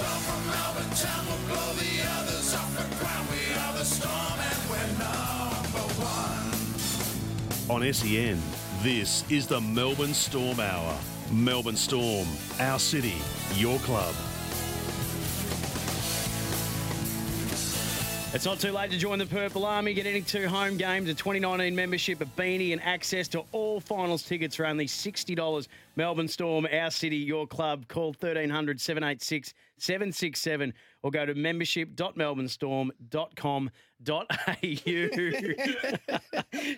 storm from Melbourne town will blow the others off the ground. We are the storm and we're number one. On SEN, this is the Melbourne Storm Hour. Melbourne Storm, our city, your club. It's not too late to join the Purple Army. Get any two home games, a 2019 membership, a beanie, and access to all finals tickets for only $60. Melbourne Storm, our city, your club. Call 1300 786 767 or go to membership.melbournestorm.com.au.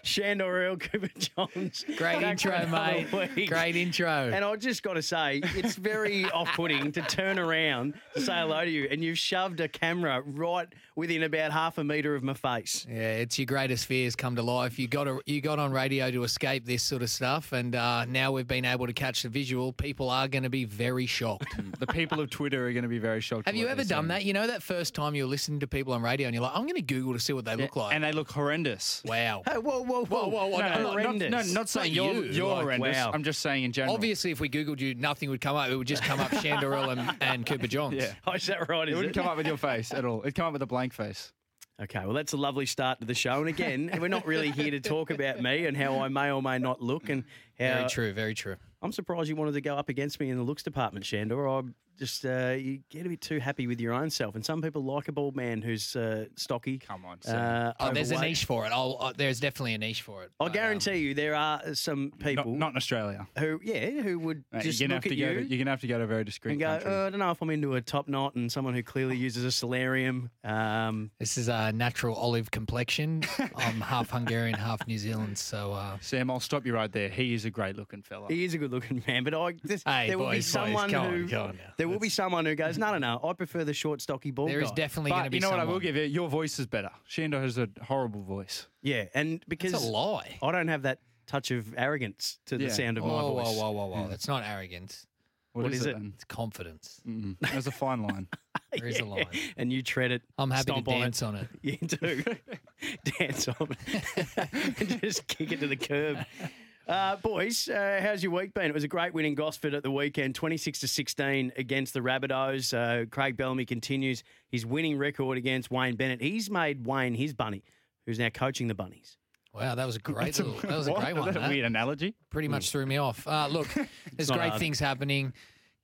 Sandor Earl Cooper Johns. Great intro, mate. Great intro. And I just got to say, it's very off putting to turn around to say hello to you, and you've shoved a camera right within about half a metre of my face. Yeah, it's your greatest fears come to life. You got a, you got on radio to escape this sort of stuff, and uh, now we've been able to catch the visual. People are going to be very shocked. The people of Twitter are going to be very shocked. Have you ever done that? You know that first time you're listening to people on radio, and you're like, I'm going to Google to see what they look like. And they look horrendous. wow. Hey, whoa, whoa, Whoa, whoa, whoa! No, no, no, not, horrendous. no, not saying Not you're, you, you're like, horrendous. wow. I'm just saying in general. Obviously, if we Googled you, nothing would come up. It would just come up Sandor Earl and, and Cooper Johns. Yeah. Oh, is that right? It Is wouldn't it? come up with your face at all. It'd come up with a blank face. Okay, well, that's a lovely start to the show. And again, we're not really here to talk about me and how I may or may not look and how. Very true. Very true. I'm surprised you wanted to go up against me in the looks department, Sandor. I just uh, you get a bit too happy with your own self, and some people like a bald man who's uh, stocky. Come on, Uh, Oh, there's a niche for it. I'll, uh, there's definitely a niche for it. I But, um, guarantee you, there are some people not in Australia. who, yeah, who would Mate, just you're gonna look have to at go. you To, you're gonna have to go to a very discreet and go, country. oh, I don't know if I'm into a top knot and someone who clearly uses a solarium. Um, This is a natural olive complexion. I'm half Hungarian, half New Zealand. So uh, Sam, I'll stop you right there. He is a great looking fella. he is a good-looking man, but I just, Hey, there will be boys, boys, someone come on, who come on now. there will be someone who goes, no, no, no, I prefer the short, stocky bald there is guy. definitely going to But be you know what I will give you? Your voice is better. Shando has a horrible voice. Yeah, and because It's a lie. I don't have that touch of arrogance to the Yeah. sound of my Whoa, voice. whoa, whoa, whoa, whoa! That's not arrogance. What is it? then? It's confidence. Mm, There's a fine line. There is a line. And you tread it. I'm happy stomp to dance on on it. it. You do. dance on it. and just kick it to the curb. Uh, boys, uh, how's your week been? It was a great win in Gosford at the weekend, 26 to 16 against the Rabbitohs. Uh, Craig Bellamy continues his winning record against Wayne Bennett. He's made Wayne his bunny, who's now coaching the bunnies. Wow, that was a great little, that was a great one. That a weird analogy? Pretty much threw me off. Uh, look, there's great hard. things happening.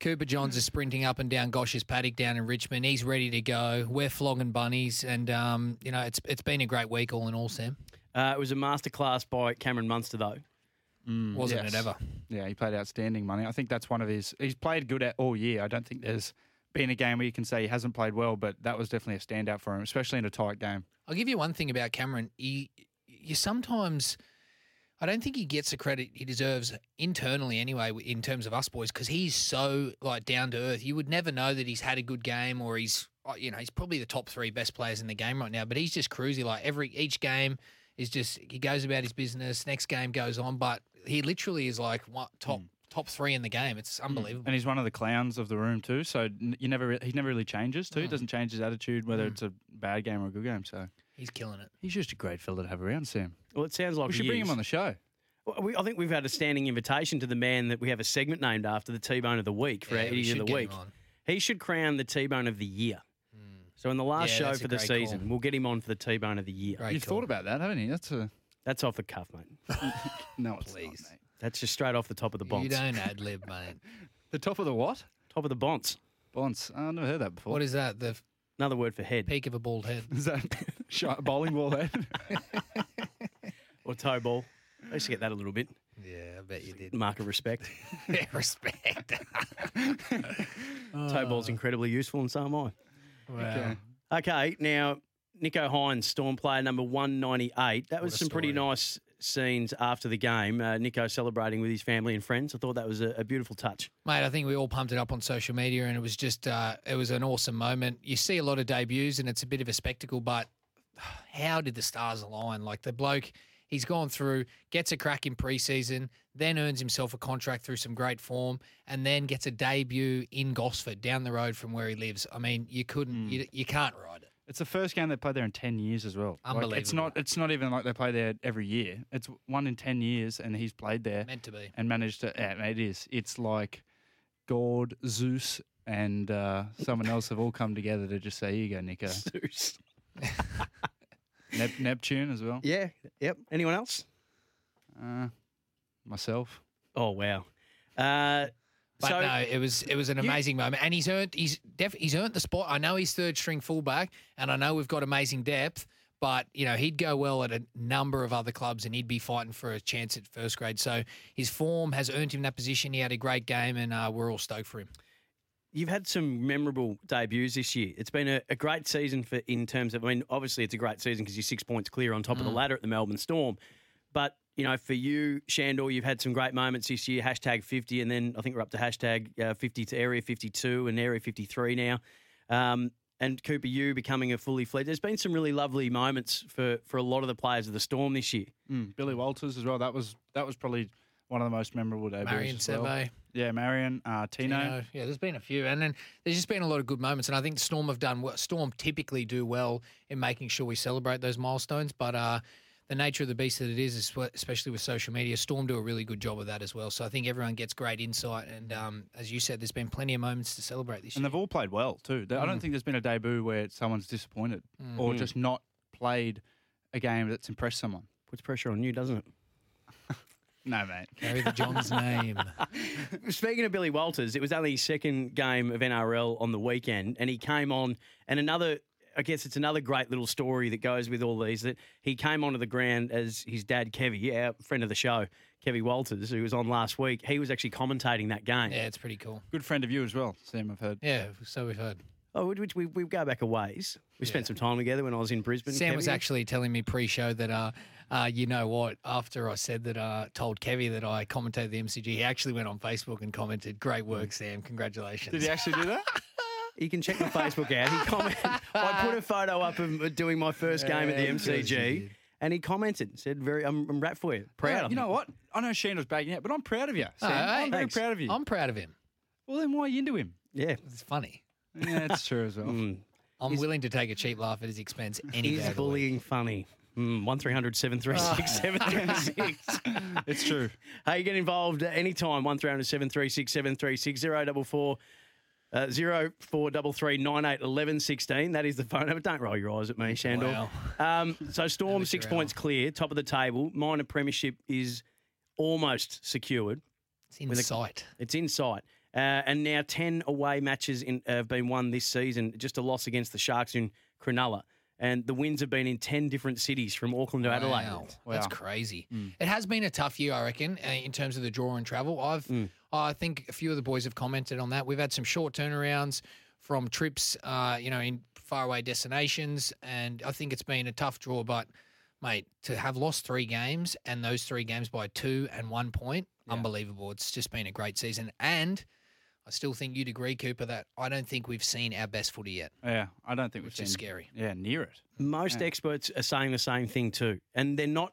Cooper Johns is sprinting up and down Gosch's Paddock down in Richmond. He's ready to go. We're flogging bunnies, and um, you know it's it's been a great week all in all. Sam, Uh, it was a masterclass by Cameron Munster, though. Wasn't yes. it ever? Yeah, he played outstanding money. I think that's one of his. He's played good at all year. I don't think there's been a game where you can say he hasn't played well, but that was definitely a standout for him, especially in a tight game. I'll give you one thing about Cameron. He, you sometimes, I don't think he gets the credit he deserves internally anyway, in terms of us boys, because he's so like down to earth. You would never know that he's had a good game or he's, uh, you know, he's probably the top three best players in the game right now. But he's just cruisy. Like every each game is just he goes about his business. Next game goes on, but he literally is like what top hmm. top three in the game. It's hmm. unbelievable. And he's one of the clowns of the room too. So you never, he never really changes too. He doesn't change his attitude whether hmm. it's a bad game or a good game. So He's killing it. he's just a great fella to have around, Sam. Well, it sounds like We should he bring him on the show. Well, we, I think we've had a standing invitation to the man that we have a segment named after, the T-Bone of the Week for Yeah, our we Idiot should of the Week. He should crown the T-Bone of the Year. So in the last Yeah, show for the season, call. we'll get him on for the T-Bone of the Year. Great You've call. thought about that, haven't you? That's a That's off the cuff, mate. no, it's Please. not, mate. That's just straight off the top of the You don't ad lib, mate. The top of the what? Top of the bonds. Bonds. Oh, I've never heard that before. What is that? The Another word for head peak of a bald head. Is that shot bowling ball head? or toe ball. I used to get that a little bit. Yeah, I bet you did. Mark of respect. yeah, respect. toe ball's uh. incredibly useful, and so am I. Wow. Okay, now Nicho Hynes, Storm player number 198. That was What a some pretty nice scenes after the game. Uh, Nicho celebrating with his family and friends. I thought that was a, a beautiful touch. Mate, I think we all pumped it up on social media, and it was just uh, it was an awesome moment. You see a lot of debuts, and it's a bit of a spectacle. But how did the stars align? Like the bloke, he's gone through, gets a crack in preseason, then earns himself a contract through some great form, and then gets a debut in Gosford down the road from where he lives. I mean, you couldn't, you, you can't ride it. It's the first game they played there in ten years as well. Like, it's not. It's not even like they play there every year. It's one in ten years, and he's played there Meant to be. and managed to. Yeah, it is. It's like God, Zeus, and uh, someone else have all come together to just say, "Here you go, Nicho." Zeus. Nep- Neptune as well. Yeah. Yep. Anyone else? Uh, myself. Oh wow. Uh, But so no, it was it was an amazing moment, and he's earned he's def, he's earned the spot. I know he's third string fullback, and I know we've got amazing depth. But you know he'd go well at a number of other clubs, and he'd be fighting for a chance at first grade. So his form has earned him that position. He had a great game, and uh, we're all stoked for him. You've had some memorable debuts this year. It's been a, a great season for in terms of. I mean, obviously it's a great season because you're six points clear on top of the ladder at the Melbourne Storm. But you know, for you, Sandor, you've had some great moments this year. Hashtag fifty, and then I think we're up to hashtag uh, fifty to area fifty-two and area fifty-three now. Um, and Cooper, you becoming a fully fledged. There's been some really lovely moments for for a lot of the players of the Storm this year. Mm, Billy Walters as well. That was that was probably one of the most memorable debuts. Marion as well. Seve, Yeah, Marion, uh, Tino. Tino. Yeah, there's been a few, and then there's just been a lot of good moments. And I think Storm have done well. Storm typically do well in making sure we celebrate those milestones, but uh, the nature of the beast that it is, is especially with social media, Storm do a really good job of that as well. So I think everyone gets great insight, and um, as you said, there's been plenty of moments to celebrate this And year. And they've all played well too. They- I Mm. don't think there's been a debut where someone's disappointed or Mm. just not played a game that's impressed someone. Puts pressure on you, doesn't it? No, mate. Carry the John's name. Speaking of Billy Walters, it was only his second game of NRL on the weekend, and he came on. And another, I guess it's another great little story that goes with all these. That he came onto the ground as his dad, Kevy, our friend of the show, Kevy Walters, who was on last week. He was actually commentating that game. Yeah, it's pretty cool. Good friend of you as well, Sam. I've heard. Yeah, so we've heard. Oh, which we, we go back a ways. We spent some time together when I was in Brisbane. Sam was actually telling me pre-show that, uh, uh, you know what? After I said that, uh, told Kevy that I commentated the MCG, he actually went on Facebook and commented, "Great work, Sam! Congratulations." Did he actually do that? You can check my Facebook out. He commented. I put a photo up of doing my first game at the Yeah, of course you MCG, and he commented, said, "Very, I'm, I'm wrapped for you, proud." Yeah, of you know what? I know Sheen was bagging out, but I'm proud of you, Sam. Oh, I'm very thanks. proud of you. I'm proud of him. well, then why are you into him? Yeah, It's funny. Yeah, that's true as well. Mm. I'm willing to take a cheap laugh at his expense any Is day. of the week. bullying funny? Mm, 1300 736 736. It's true. Hey, you get involved at any time. 1300 736 736 044 uh, 0433 98 11 16. That is the phone number. Don't roll your eyes at me, Sandor. Um, so, Storm, six points clear, top of the table. Minor premiership is almost secured. It's in a- sight. It's in sight. Uh, and now 10 away matches in, have been won this season, just a loss against the Sharks in Cronulla. And the wins have been in 10 different cities from Auckland to Adelaide. Wow, that's Wow. crazy. It has been a tough year, I reckon, uh, in terms of the draw and travel. I've, Mm. I think a few of the boys have commented on that. We've had some short turnarounds from trips, uh, you know, in faraway destinations, and I think it's been a tough draw. But mate, to have lost three games and those three games by two and one point, unbelievable. It's just been a great season, and I still think you'd agree, Cooper, that I don't think we've seen our best footy yet. Yeah, I don't think we've Which seen is scary. Yeah, near it. Most Yeah. experts are saying the same thing too. And they're not,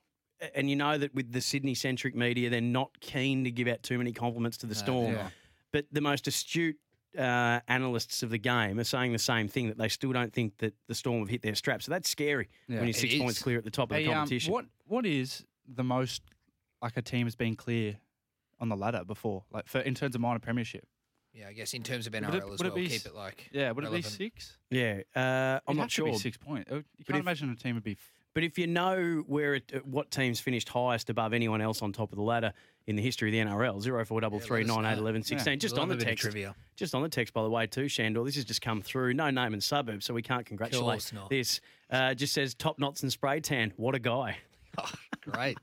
and you know that with the Sydney centric media, they're not keen to give out too many compliments to the No, Storm. they're. But the most astute uh, analysts of the game are saying the same thing that they still don't think that the Storm have hit their strap. So that's scary Yeah. when you're It six points is. clear at the top of the Hey, um, competition. what what is the most like a team has been clear on the ladder before, like for in terms of minor premiership? Yeah, I guess in terms of Would NRL it- as would it be keep it like Yeah, would it be six? Yeah, uh, I'm It'd not have to be sure. six point. You But can't if- imagine a team would be. f- But if you know where it, uh, what teams finished highest above anyone else on top of the ladder in the history of the NRL, zero four double three let us nine eight know. eleven sixteen. Just on the a bit of text, trivia. just on the text, by the way, too, Sandor. This has just come through. No name and suburb, so we can't congratulate Course not. this. Uh, just says top knots and spray tan. What a guy! Great.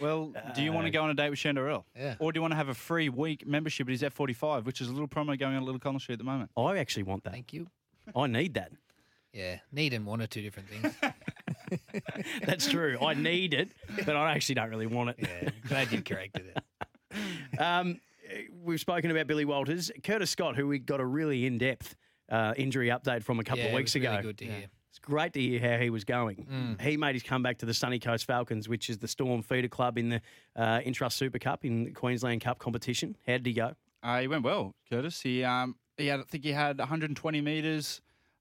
Well, do you want to go on a date with Sandor Earl? Yeah. Or do you want to have a free week membership at his F45, which is a little promo going on at Little Collins Street at the moment? I actually want that. Thank you. I need that. Yeah, need and want are two different things. That's true. I need it, but I actually don't really want it. yeah, glad you corrected it. Um, we've spoken about Billy Walters, Curtis Scott, who we got a really in-depth uh, injury update from a couple yeah, of weeks it was ago. Really good to hear. It's great to hear how he was going. Mm. He made his comeback to the Sunny Coast Falcons, which is the Storm feeder club in the uh, Intrust Super Cup in the Queensland Cup competition. How did he go? Uh, he went well, Curtis. He um he had I think he had 120 meters.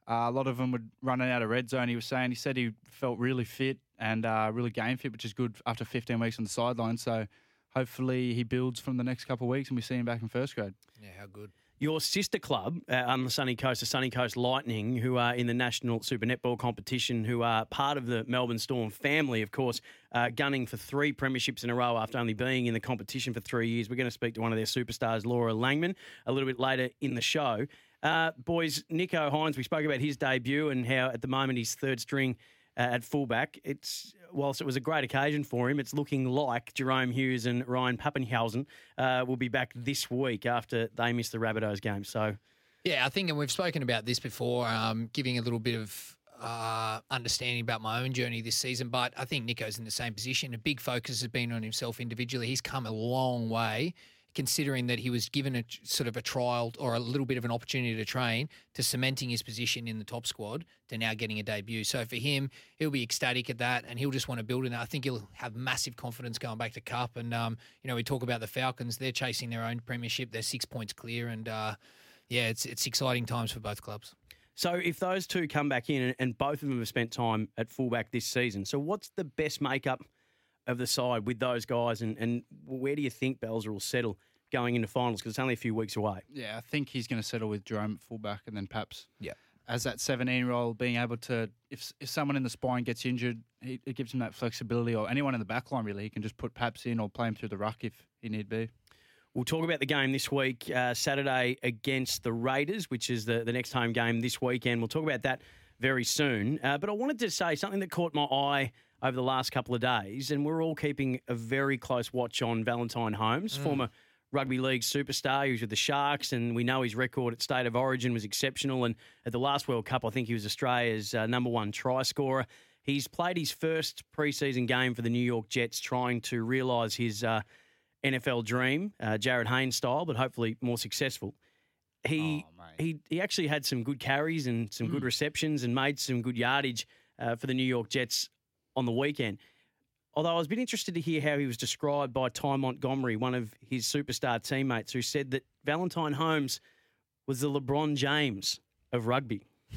Uh, a lot of them were running out of red zone. He was saying he said he felt really fit and uh, really game fit, which is good after 15 weeks on the sideline. So hopefully he builds from the next couple of weeks and we see him back in first grade. Yeah, how good. Your sister club uh, on the sunny coast, the Sunny Coast Lightning, who are in the National Super Netball competition, who are part of the Melbourne Storm family, of course, uh, gunning for three premierships in a row after only being in the competition for three years. We're going to speak to one of their superstars, Laura Langman, a little bit later in the show. Uh, boys, Nicho Hynes, we spoke about his debut and how at the moment he's third string at fullback. It's whilst it was a great occasion for him, it's looking like Jerome Hughes and Ryan Papenhuyzen uh, will be back this week after they missed the Rabbitohs game. So Yeah, I think, and we've spoken about this before, um, giving a little bit of uh, understanding about my own journey this season. But I think Nicho's in the same position. A big focus has been on himself individually. He's come a long way, considering that he was given a sort of a trial or a little bit of an opportunity to train to cementing his position in the top squad to now getting a debut. So for him, he'll be ecstatic at that, and he'll just want to build in that. I think he'll have massive confidence going back to Cup. And um, you know, we talk about the Falcons; they're chasing their own premiership. They're six points clear, and uh, yeah, it's it's exciting times for both clubs. So if those two come back in and, and both of them have spent time at fullback this season, so what's the best makeup of the side with those guys, and, and where do you think Belzer will settle going into finals? Because it's only a few weeks away. Yeah, I think he's going to settle with Jerome at fullback and then perhaps Yeah. As that 17 year old, being able to, if if someone in the spine gets injured, he, it gives him that flexibility, or anyone in the back line really, he can just put Paps in or play him through the ruck if he need be. We'll talk about the game this week, uh, Saturday against the Raiders, which is the, the next home game this weekend. We'll talk about that very soon. Uh, but I wanted to say something that caught my eye over the last couple of days, and we're all keeping a very close watch on Valentine Holmes, former rugby league superstar. He was with the Sharks, and we know his record at State of Origin was exceptional. And at the last World Cup, I think he was Australia's uh, number one try scorer. He's played his first preseason game for the New York Jets, trying to realise his uh, NFL dream, uh, Jarryd Hayne's style, but hopefully more successful. He Oh, he he actually had some good carries and some good receptions and made some good yardage uh, for the New York Jets on the weekend. Although I was a bit interested to hear how he was described by Ty Montgomery, one of his superstar teammates, who said that Valentine Holmes was the LeBron James of rugby.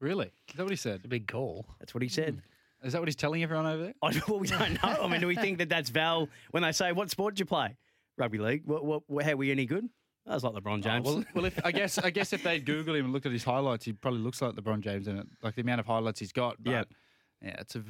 Really? Is that what he said? A big call. That's what he said. Hmm. Is that what he's telling everyone over there? I, well, we don't know. I mean, do we think that that's Val when they say, "What sport do you play?" Rugby league. What, what, what, how were you any good? That was like LeBron James. Oh, well, well, if, I guess I guess if they Google him and looked at his highlights, he probably looks like LeBron James in it, like the amount of highlights he's got. But Yeah. Yeah, it's a.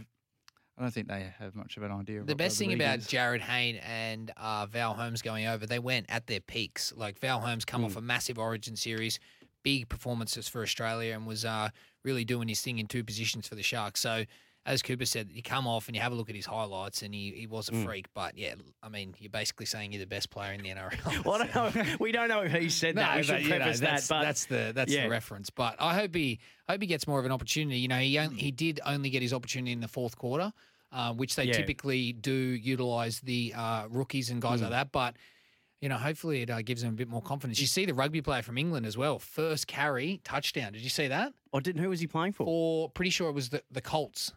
I don't think they have much of an idea. The best thing about. Jarryd Hayne and uh, Val Holmes going over, they went at their peaks. Like Val Holmes come off a massive Origin series, big performances for Australia, and was uh, really doing his thing in two positions for the Sharks. So, as Cooper said, you come off and you have a look at his highlights, and he, he was a freak. But yeah, I mean, you're basically saying you're the best player in the NRL. well, I don't know. We don't know if he said that. We should but, you know, preface that. that's, But that's the that's yeah. the reference. But I hope he I hope he gets more of an opportunity. You know, he on- he did only get his opportunity in the fourth quarter, uh, which they Yeah. typically do utilize the uh, rookies and guys Mm. like that. But you know, hopefully it uh, gives him a bit more confidence. You see the rugby player from England as well, first carry touchdown. Did you see that? I didn't. Who was he playing for? Or pretty sure it was the the Colts.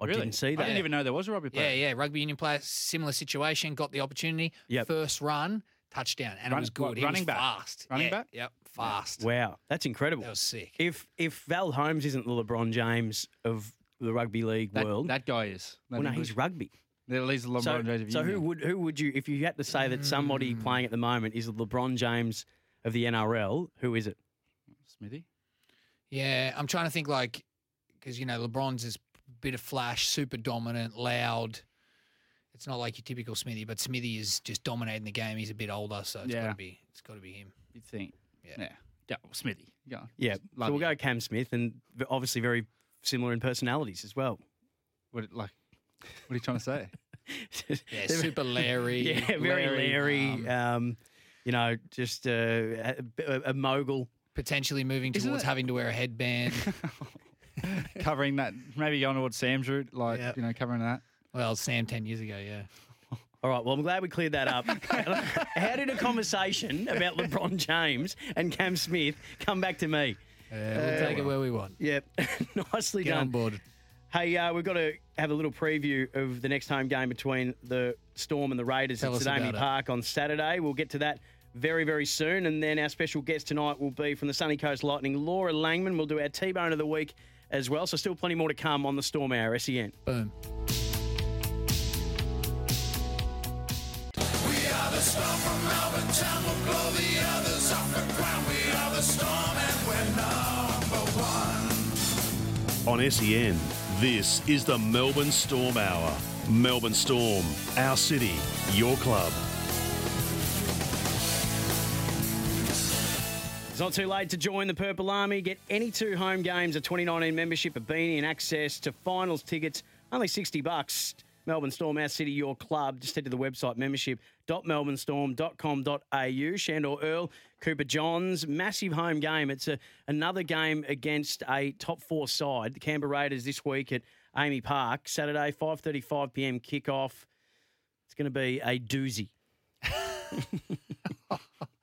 I Really? didn't see that. I didn't even know there was a rugby player. Yeah, yeah, rugby union player, similar situation, got the opportunity. Yep. First run, touchdown, and Run- it was good. what, he running was back? fast. Running Yeah, back? Yep, fast. Wow, that's incredible. That was sick. If if Val Holmes isn't the LeBron James of the rugby league That, world, that guy is. That well, no, he's rugby. At least the LeBron So, James of so who would who would you if you had to say that somebody Hmm. playing at the moment is the LeBron James of the NRL? Who is it? Smithy? Yeah, I'm trying to think like because you know LeBron's is a bit of flash, super dominant, loud. It's not like your typical Smithy, but Smithy is just dominating the game. He's a bit older, so it's got Yeah. to be it's got to be him. You'd think. Yeah. Yeah. Yeah. well, Smithy. Go on. Yeah, Love so we'll you. go Cam Smith, and v- obviously very similar in personalities as well. What, like, what are you trying to say? Yeah, They're- super Larry. Yeah, very Larry. um, Um, you know, just uh, a, a, a mogul. potentially moving Isn't towards it- having to wear a headband. covering that, maybe going towards Sam's route, like, Yeah. you know, covering that. well, Sam ten years ago, yeah. All right, well, I'm glad we cleared that up. How did a conversation about LeBron James and Cam Smith come back to me? Yeah, we'll take it where we want. Yep, nicely done. Get on done. board. Hey, uh, we've got to have a little preview of the next home game between the Storm and the Raiders Tell at us Sadami about it. Park on Saturday. We'll get to that very, very soon. And then our special guest tonight will be from the Sunny Coast Lightning, Laura Langman. We'll do our T-Bone of the week as well. So, still plenty more to come on the Storm Hour SEN. Boom. On SEN, this is the Melbourne Storm Hour. Melbourne Storm, our city, your club. It's not too late to join the Purple Army. Get any two home games, a 2019 membership, a beanie, and access to finals tickets. Only 60 bucks. Melbourne Storm, our city, your club. Just head to the website membership.melbournestorm.com.au. Sandor Earl, Cooper Johns, massive home game. It's a, another game against a top four side. The Canberra Raiders this week at AAMI Park. Saturday, 5.35 p.m. kickoff. It's going to be a doozy.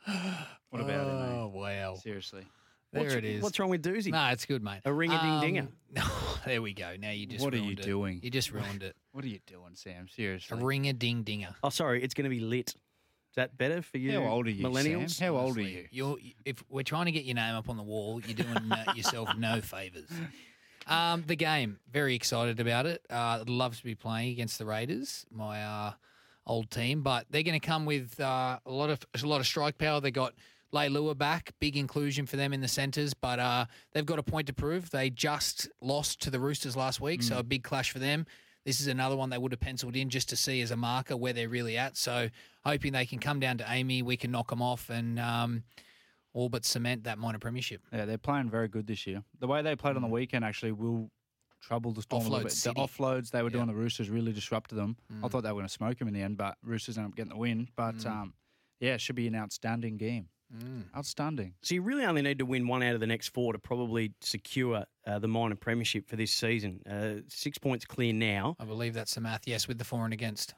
What about it, Oh, wow. Seriously. There What's- it is. What's wrong with doozy? No, it's good, mate. A ring-a-ding-dinger. Um, there we go. Now you just What are you it. doing? You just ruined it. What are you doing, Sam? Seriously. A Seriously. ring a ding dinger. Oh, sorry, it's going to be lit. Is that better for you? How old are you, millennials? Sam? How old are you? You're if we're trying to get your name up on the wall, you're doing uh, yourself no favors. Um, the game, very excited about it. Uh, I'd love to be playing against the Raiders, my uh, old team, but they're going to come with uh, a lot of a lot of strike power. They got Leilua back, big inclusion for them in the centres, but uh, they've got a point to prove. They just lost to the Roosters last week, so a big clash for them. This is another one they would have penciled in just to see as a marker where they're really at. So hoping they can come down to AAMI, we can knock them off and um, all but cement that minor premiership. Yeah, they're playing very good this year. The way they played on the weekend actually will trouble the Storm a little bit. City. The offloads they were doing the Roosters really disrupted them. I thought they were going to smoke them in the end, but Roosters ended up getting the win. But um, yeah, it should be an outstanding game. Outstanding. So you really only need to win one out of the next four to probably secure uh, the minor premiership for this season. Uh, six points clear now. I believe that's the math. Yes, with the for and against.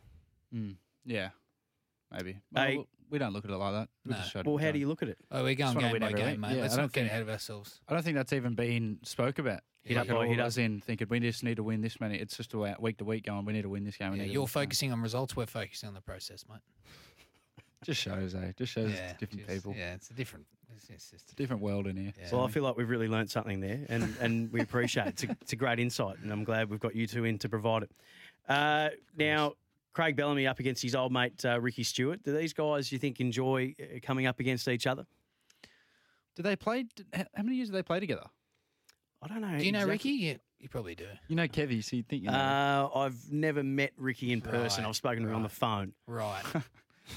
Mm. Yeah, maybe. Well, Hey- we don't look at it like that. We No. just showed Well, how done. do you look at it? Oh, we're going wanna game win by every game, mate. Yeah, Let's not don't get ahead of ourselves. I don't think that's even been spoke about. Hit up like by hit all, in thinking we just need to win this many. It's just a week to week going. We need to win this game. we Yeah, you're win this game. focusing on results. We're focusing on the process, mate. Just shows, eh? Just shows yeah, different just- people. Yeah, it's a different. It's, it's just a Different world in here. Yeah. Well, I feel like we've really learned something there, and, and we appreciate it. It's a, it's a great insight, and I'm glad we've got you two in to provide it. Uh, now, Craig Bellamy up against his old mate uh, Ricky Stuart. Do these guys, you think, enjoy uh, coming up against each other? Do they play? did- How how many years do they play together? I don't know. Do you know exactly. Ricky? Yeah, you probably do. You know Kevy, so you think you know. Uh, I've never met Ricky in person. Right, I've spoken to him on the phone. Right.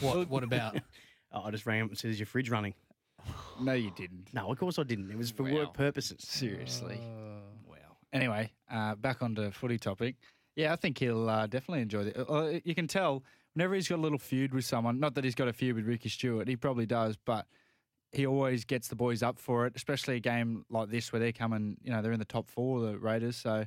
what? What about? Oh, I just rang up and said, "Is your fridge running?" no, you didn't. No, of course I didn't. It was for Wow. work purposes. Seriously. Wow. Anyway, uh, back on the footy topic. Yeah, I think he'll uh, definitely enjoy it. Uh, you can tell whenever he's got a little feud with someone. Not that he's got a feud with Ricky Stuart. He probably does, but he always gets the boys up for it. Especially a game like this where they're coming. You know, they're in the top four, the Raiders. So.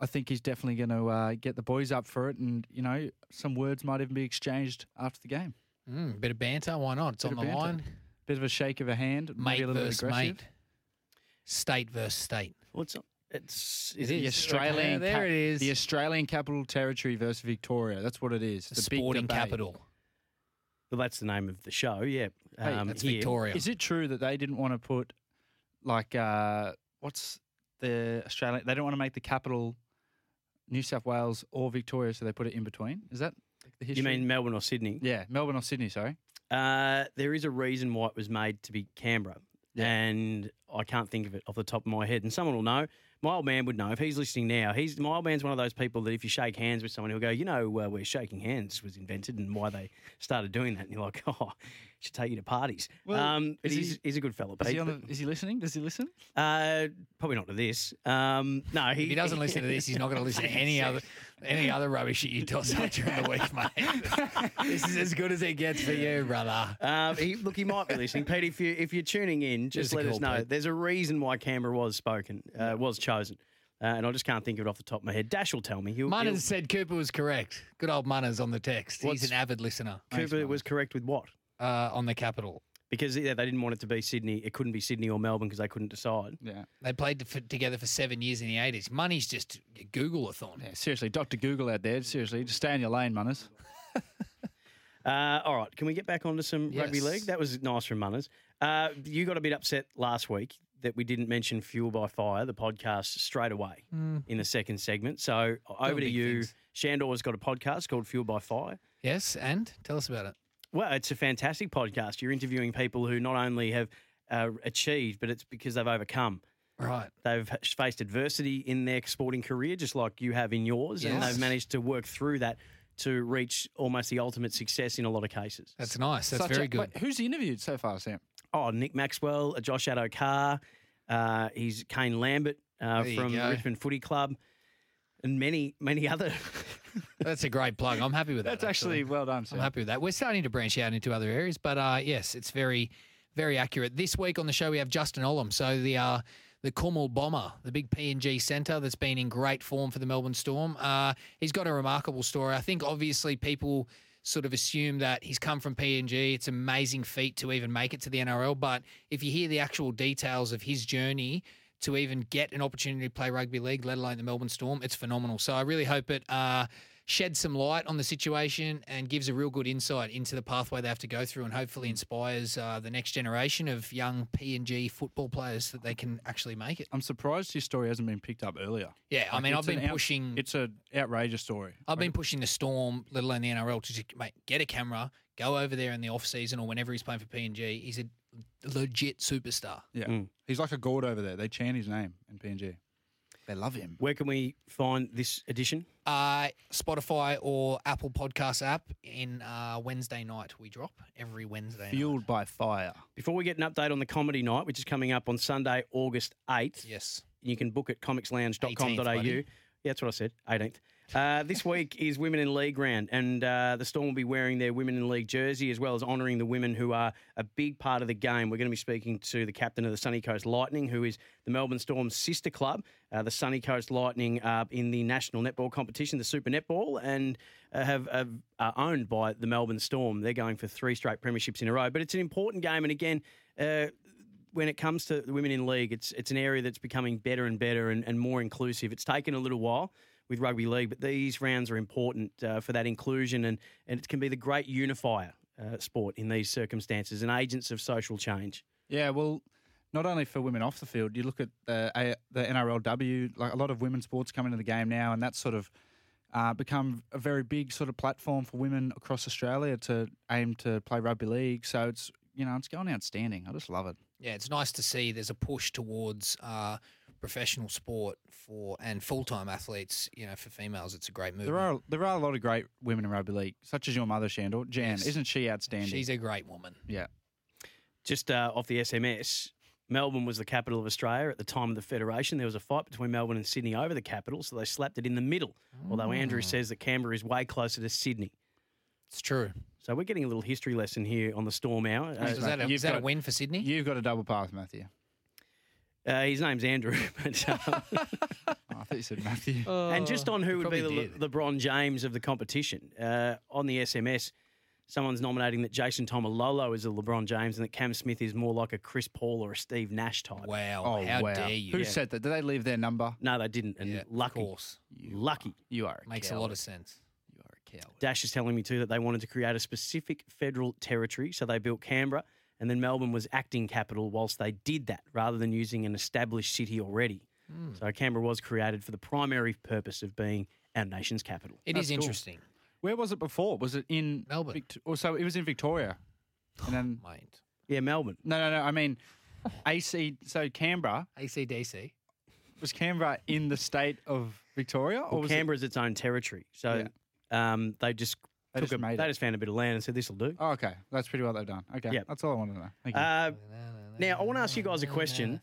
I think he's definitely going to uh, get the boys up for it, and you know, some words might even be exchanged after the game. Mm, bit of banter. Why not? It's Bit on the banter. line. Bit of a shake of a hand, maybe Mate a little bit versus aggressive. mate. State versus state. Well, it's it's, It it's The is. Australian, Okay, there it is. The Australian Capital Territory versus Victoria. That's what it is. The The sporting debate. capital. well, that's the name of the show. Yeah, Hey, um, That's here. Victoria. Is it true that they didn't want to put like uh, what's the Australian? They don't want to make the capital New South Wales or Victoria, so they put it in between. Is that the history? You mean Melbourne or Sydney? yeah, Melbourne or Sydney? Sorry. Uh, there is a reason why it was made to be Canberra, Yeah. and I can't think of it off the top of my head. And someone will know. My old man would know if he's listening now. He's my old man's one of those people that if you shake hands with someone, he'll go, "You know, uh, where shaking hands was invented and why they started doing that." And you're like, "Oh, should take you to parties." Well, um, but is he's, he- he's a good fella. Is Pete, he, on but- is he listening? Does he listen? uh, probably not to this. Um, no, he, If he doesn't listen to this, he's not going to listen to any other any other rubbish that you toss out during the week, mate. this is as good as it gets for you, brother. Um, he, look, he might be listening, Pete. If you if you're tuning in, just Just let us call, know. Pete. There's a reason why Canberra was spoken, uh, was chosen, uh, and I just can't think of it off the top of my head. Dash will tell me. He'll, Munners he'll- said Cooper was correct. Good old Munners on the text. What's- He's an avid listener Cooper was correct with what? Uh, on the capital. Because yeah, they didn't want it to be Sydney. It couldn't be Sydney or Melbourne because they couldn't decide. Yeah. They played f- together for seven years in the 80s. Money's just Google a thorn. Yeah. Seriously, Doctor Google out there. Seriously, just stay in your lane, Munners. Uh, all right, can we get back onto some rugby league? That was nice from Munners. Uh, you got a bit upset last week that we didn't mention Fuel by Fire, the podcast, straight away in the second segment. So over to you. things. Sandor's got a podcast called Fuel by Fire. Yes, and tell us about it. Well, it's a fantastic podcast. You're interviewing people who not only have uh, achieved, but it's because they've overcome. Right. They've faced adversity in their sporting career, just like you have in yours, and they've managed to work through that to reach almost the ultimate success in a lot of cases. That's nice. That's Such very a- good. wait, who's he interviewed so far, Sam? Oh, Nick Maxwell, uh, Josh Addo-Carr, uh, he's Kane Lambert uh, from. Richmond Footy Club, and many, many other. That's a great plug. I'm happy with that. That's actually well done, I'm happy with that. We're starting to branch out into other areas, but uh, yes, it's very, very accurate. This week on the show we have Justin Olam. so the uh, the Cornwall Bomber, the big PNG centre that's been in great form for the Melbourne Storm. Uh, he's got a remarkable story. I think obviously people sort of assume that he's come from PNG. It's an amazing feat to even make it to the NRL, but if you hear the actual details of his journey to even get an opportunity to play rugby league, let alone the Melbourne Storm, it's phenomenal. So I really hope it uh, sheds some light on the situation and gives a real good insight into the pathway they have to go through, and hopefully inspires uh, the next generation of young PNG football players that they can actually make it. I'm surprised his story hasn't been picked up earlier. Yeah, I mean, I've been out- pushing. It's an outrageous story. I've been pushing the Storm, let alone the NRL, to just mate, get a camera, go over there in the off season or whenever he's playing for PNG. He's a legit superstar. Yeah, Mm. he's like a god over there. They chant his name in PNG. They love him. Where can we find this edition? Uh, Spotify or Apple Podcast app in uh, Wednesday night. We drop every Wednesday. night. Fueled by fire. Before we get an update on the comedy night, which is coming up on Sunday, August 8th, Yes. you can book at 18th, comicslounge.com.au. buddy. Yeah, that's what I said, 18th. Uh, this week is Women in League round, and uh, the Storm will be wearing their Women in League jersey as well as honouring the women who are a big part of the game. We're going to be speaking to the captain of the Sunny Coast Lightning, who is the Melbourne Storm's sister club, uh, the Sunny Coast Lightning, uh, in the national netball competition, the Super Netball, and uh, have, are owned by the Melbourne Storm. They're going for three straight premierships in a row, but it's an important game, and again. Uh, when it comes to the women in league, it's it's an area that's becoming better and better and, and more inclusive. It's taken a little while with rugby league, but these rounds are important uh, for that inclusion and, and it can be the great unifier uh, sport in these circumstances and agents of social change. Yeah, well, not only for women off the field, you look at the A- the NRLW, like a lot of women's sports come into the game now, and that's sort of uh, become a very big sort of platform for women across Australia to aim to play rugby league. So it's you know it's going outstanding. I just love it. Yeah, it's nice to see there's a push towards uh, professional sport for and full time athletes. You know, for females, it's a great move. There are there are a lot of great women in rugby league, such as your mother, Sandor. Jan, Yes. isn't she outstanding? She's a great woman. yeah. Just uh, off the SMS, Melbourne was the capital of Australia at the time of the Federation. There was a fight between Melbourne and Sydney over the capital, so they slapped it in the middle. Although Andrew says that Canberra is way closer to Sydney. It's true. So we're getting a little history lesson here on the Storm Hour. Uh, is that, a, you've is that a win for Sydney? You've got a double pass, Matthew. Uh, his name's Andrew. But, uh, Oh, I thought you said Matthew. and just on who would be the probably Le- LeBron James of the competition, uh, on the SMS, someone's nominating that Jason Taumalolo is a LeBron James and that Cam Smith is more like a Chris Paul or a Steve Nash type. Wow. oh how wow! dare you? Who Yeah. said that? Did they leave their number? No, they didn't. And Yeah, lucky, Of course. lucky. You are a Makes a lot of sense. You are a coward. Dash is telling me too that they wanted to create a specific federal territory, so they built Canberra, and then Melbourne was acting capital whilst they did that, rather than using an established city already. Hmm. So Canberra was created for the primary purpose of being our nation's capital. It That's is cool. interesting, Where was it before? Was it in Melbourne. Vict- or so it was in Victoria, and then mate. Yeah, Melbourne. no, no, no. I mean, AC. So Canberra ACDC. was Canberra in the state of Victoria, or Well, was Canberra's its own territory, so um, they just They just made they it. just found a bit of land and said this will do. Oh, okay, that's pretty well they've done. Okay, Yeah. that's all I wanted to know. Thank you. Uh, now I want to ask you guys a question.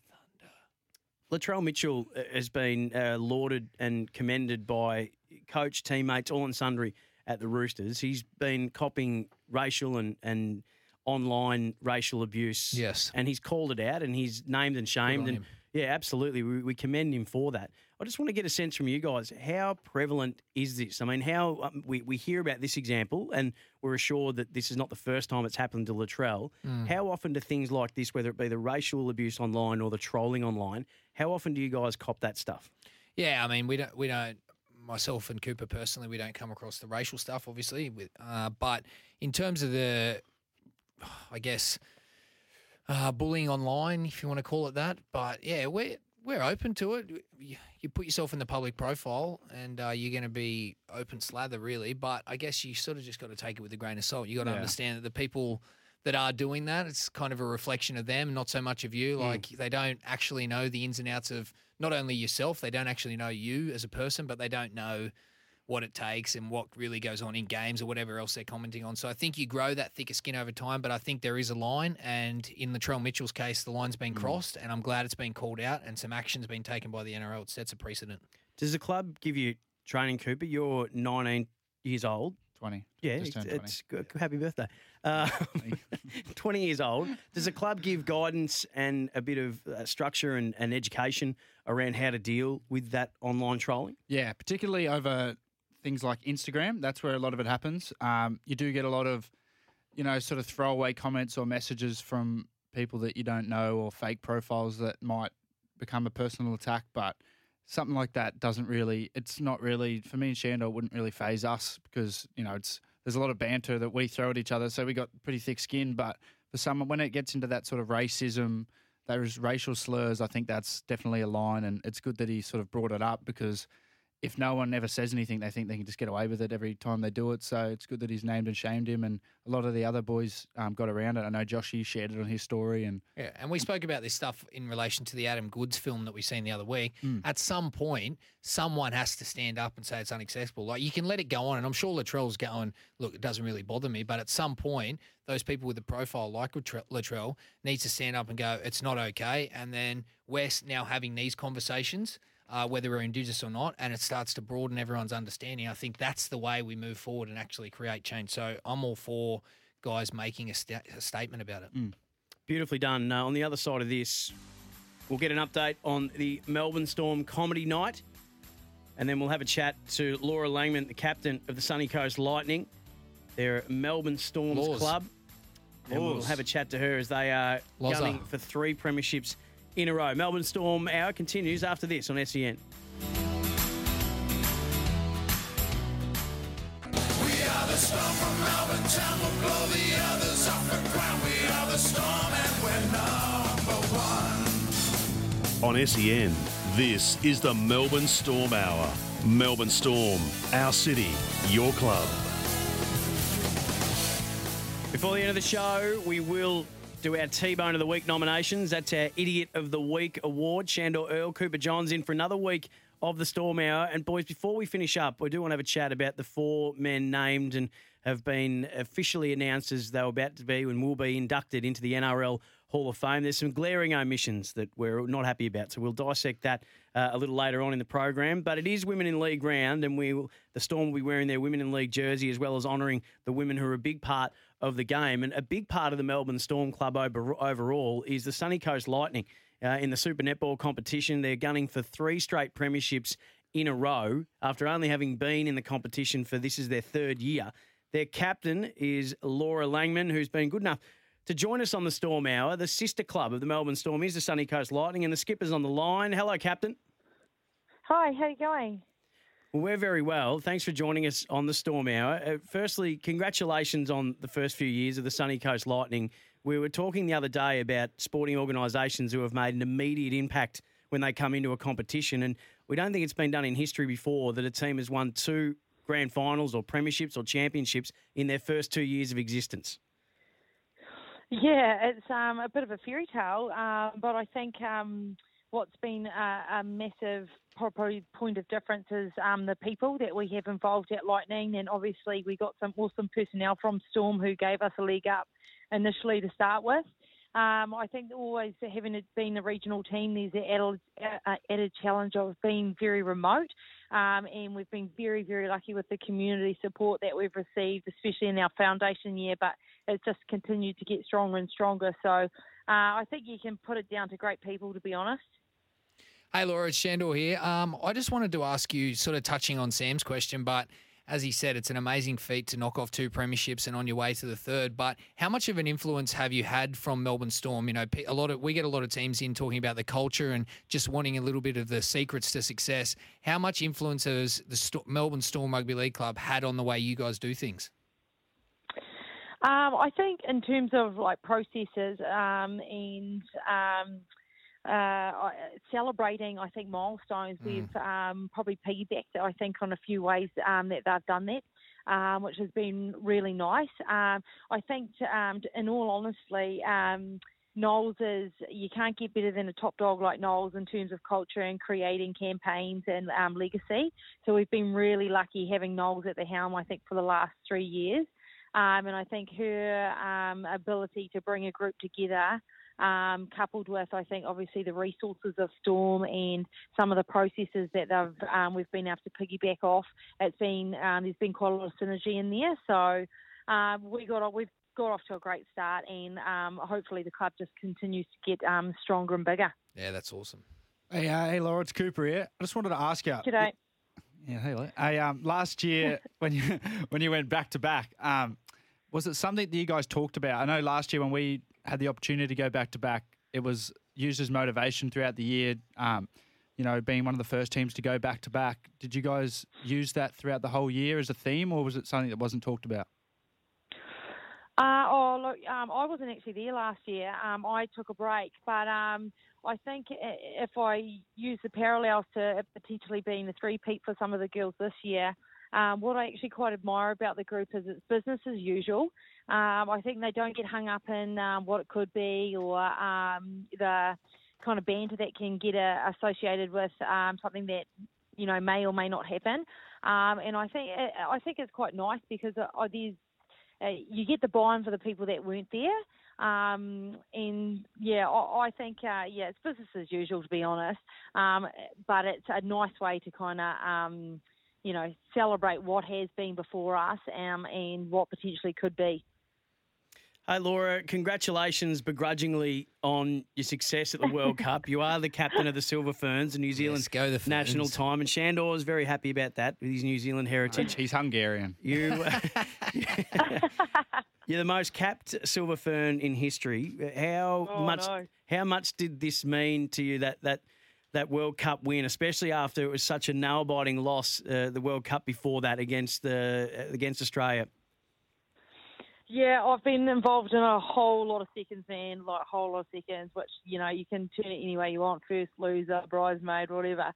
Latrell Mitchell uh, has been uh, lauded and commended by coach, teammates, all and sundry at the Roosters. He's been copying racial and, and online racial abuse. Yes. And he's called it out and he's named and shamed. And him. yeah, absolutely. We, we commend him for that. I just want to get a sense from you guys how prevalent is this? I mean, how um, we, we hear about this example and we're assured that this is not the first time it's happened to Latrell. How often do things like this, whether it be the racial abuse online or the trolling online, how often do you guys cop that stuff? Yeah, I mean, we don't, we don't. Myself and Cooper personally, we don't come across the racial stuff, obviously. With, uh, but in terms of the, I guess, uh, bullying online, if you want to call it that. But yeah, we're we're open to it. You, you put yourself in the public profile, and uh, you're going to be open slather, really. But I guess you sort of just got to take it with a grain of salt. You got to Yeah. understand that the people that are doing that. It's kind of a reflection of them, not so much of you. Like they don't actually know the ins and outs of not only yourself, they don't actually know you as a person, but they don't know what it takes and what really goes on in games or whatever else they're commenting on. So I think you grow that thicker skin over time, but I think there is a line. And in Latrell Mitchell's case, the line's been crossed, and I'm glad it's been called out and some action's been taken by the NRL. It sets a precedent. Does the club give you training, Cooper? You're 19 years old. 20. Yeah, Just it's, 20. it's good. happy birthday. Uh, 20 years old. Does the club give guidance and a bit of uh, structure and, and education around how to deal with that online trolling? Yeah, particularly over things like Instagram. That's where a lot of it happens. Um, you do get a lot of, you know, sort of throwaway comments or messages from people that you don't know or fake profiles that might become a personal attack. But something like that doesn't really, it's not really, for me and Shando, wouldn't really phase us because, you know, it's, there's a lot of banter that we throw at each other. So we got pretty thick skin. But for someone, when it gets into that sort of racism, those racial slurs, I think that's definitely a line. And it's good that he sort of brought it up because if no one ever says anything, they think they can just get away with it every time they do it. So it's good that he's named and shamed him, and a lot of the other boys um, got around it. I know Joshy shared it on his story, and Yeah, and we spoke about this stuff in relation to the Adam Goodes film that we seen the other week. At some point, someone has to stand up and say it's unacceptable. Like you can let it go on, and I'm sure Latrell's going, look, it doesn't really bother me, but at some point, those people with a profile like Latre- Latrell needs to stand up and go, it's not okay. And then we're now having these conversations. Uh, whether we're Indigenous or not, and it starts to broaden everyone's understanding. I think that's the way we move forward and actually create change. So I'm all for guys making a, sta- a statement about it. Beautifully done. Uh, on the other side of this, we'll get an update on the Melbourne Storm comedy night. And then we'll have a chat to Laura Langman, the captain of the Sunny Coast Lightning, their Melbourne Storms Laws. club. And we'll have a chat to her as they are Loza. gunning for three premierships in a row. Melbourne Storm hour continues after this on SEN. We are the storm from Melbourne town. We'll blow the others off the ground. We are the storm and we're number one. On SEN, this is the Melbourne Storm Hour. Melbourne Storm, our city, your club. Before the end of the show, we will do our T-Bone of the Week nominations. That's our Idiot of the Week award. Sandor Earl, Cooper Johns in for another week of the Storm Hour. And boys, before we finish up, we do want to have a chat about the four men named and have been officially announced as they were about to be and will be inducted into the NRL Hall of Fame. There's some glaring omissions that we're not happy about, so we'll dissect that uh, a little later on in the program. But it is Women in League round, and we will, the Storm will be wearing their Women in League jersey as well as honouring the women who are a big part of the game. And a big part of the Melbourne Storm club over, overall is the Sunny Coast Lightning. Uh, in the Super Netball competition, they're gunning for three straight premierships in a row after only having been in the competition for this is their third year. Their captain is Laura Langman, who's been good enough to join us on the Storm Hour. The sister club of the Melbourne Storm is the Sunny Coast Lightning, and the skipper's on the line. Hello, Captain. Hi, how you going? Well, we're very well. Thanks for joining us on the Storm Hour. Uh, firstly, congratulations on the first few years of the Sunny Coast Lightning. We were talking the other day about sporting organisations who have made an immediate impact when they come into a competition, and we don't think it's been done in history before that a team has won two grand finals or premierships or championships in their first two years of existence. Yeah, it's um, a bit of a fairy tale, um, but I think um, what's been a, a massive probably point of difference is um, the people that we have involved at Lightning, and obviously we got some awesome personnel from Storm who gave us a leg up initially to start with. Um, I think always having it been a regional team, there's an added, uh, added challenge of being very remote. Um, and we've been very, very lucky with the community support that we've received, especially in our foundation year. But it's just continued to get stronger and stronger. So uh, I think you can put it down to great people, to be honest. Hey, Laura, it's Sandor here. Um, I just wanted to ask you, sort of touching on Sam's question, but as he said, it's an amazing feat to knock off two premierships and on your way to the third. But how much of an influence have you had from Melbourne Storm? You know, a lot of we get a lot of teams in talking about the culture and just wanting a little bit of the secrets to success. How much influence has the Sto- Melbourne Storm Rugby League Club had on the way you guys do things? Um, I think in terms of like processes um, and um, uh, celebrating, I think milestones, we've um, probably piggybacked, I think, on a few ways um, that they've done that. um, which has been really nice. Um, I think, um, in all honesty, um, Knowles is you can't get better than a top dog like Knowles in terms of culture and creating campaigns and um, legacy. So we've been really lucky having Knowles at the helm. I think for the last three years, um, and I think her um, ability to bring a group together. Um, coupled with, I think, obviously the resources of Storm and some of the processes that they've um, we've been able to piggyback off. It's been um, there's been quite a lot of synergy in there. So um, we got we've got off to a great start, and um, hopefully the club just continues to get um, stronger and bigger. Yeah, that's awesome. Hey, uh, hey, Laura, it's Cooper here. I just wanted to ask you. G'day. Yeah, hey, Laura. Hey, um, last year when you when you went back to back, um, was it something that you guys talked about? I know last year when we had the opportunity to go back to back, it was used as motivation throughout the year. Um, you know, being one of the first teams to go back to back. Did you guys use that throughout the whole year as a theme, or was it something that wasn't talked about? Uh, oh, look, um, I wasn't actually there last year. Um, I took a break, but um, I think if I use the parallels to it potentially being the three-peat for some of the girls this year, um, what I actually quite admire about the group is it's business as usual. Um, I think they don't get hung up in um, what it could be or um, the kind of banter that can get uh, associated with um, something that you know may or may not happen. Um, and I think I think it's quite nice because uh, there's uh, you get the buy-in for the people that weren't there. Um, and yeah, I, I think uh, yeah, it's business as usual to be honest. Um, but it's a nice way to kind of um, you know celebrate what has been before us um, and what potentially could be. Hey, Laura, congratulations begrudgingly on your success at the World Cup. You are the captain of the Silver Ferns, the New Zealand Yes, the national Ferns. time, and Sandor is very happy about that with his New Zealand heritage. He's Hungarian. You, you're the most capped silver fern in history. How Oh, much? no. How much did this mean to you that that that World Cup win, especially after it was such a nail-biting loss, uh, the World Cup before that against the uh, against Australia? Yeah, I've been involved in a whole lot of seconds, man, like a whole lot of seconds, which, you know, you can turn it any way you want first loser, bridesmaid, whatever.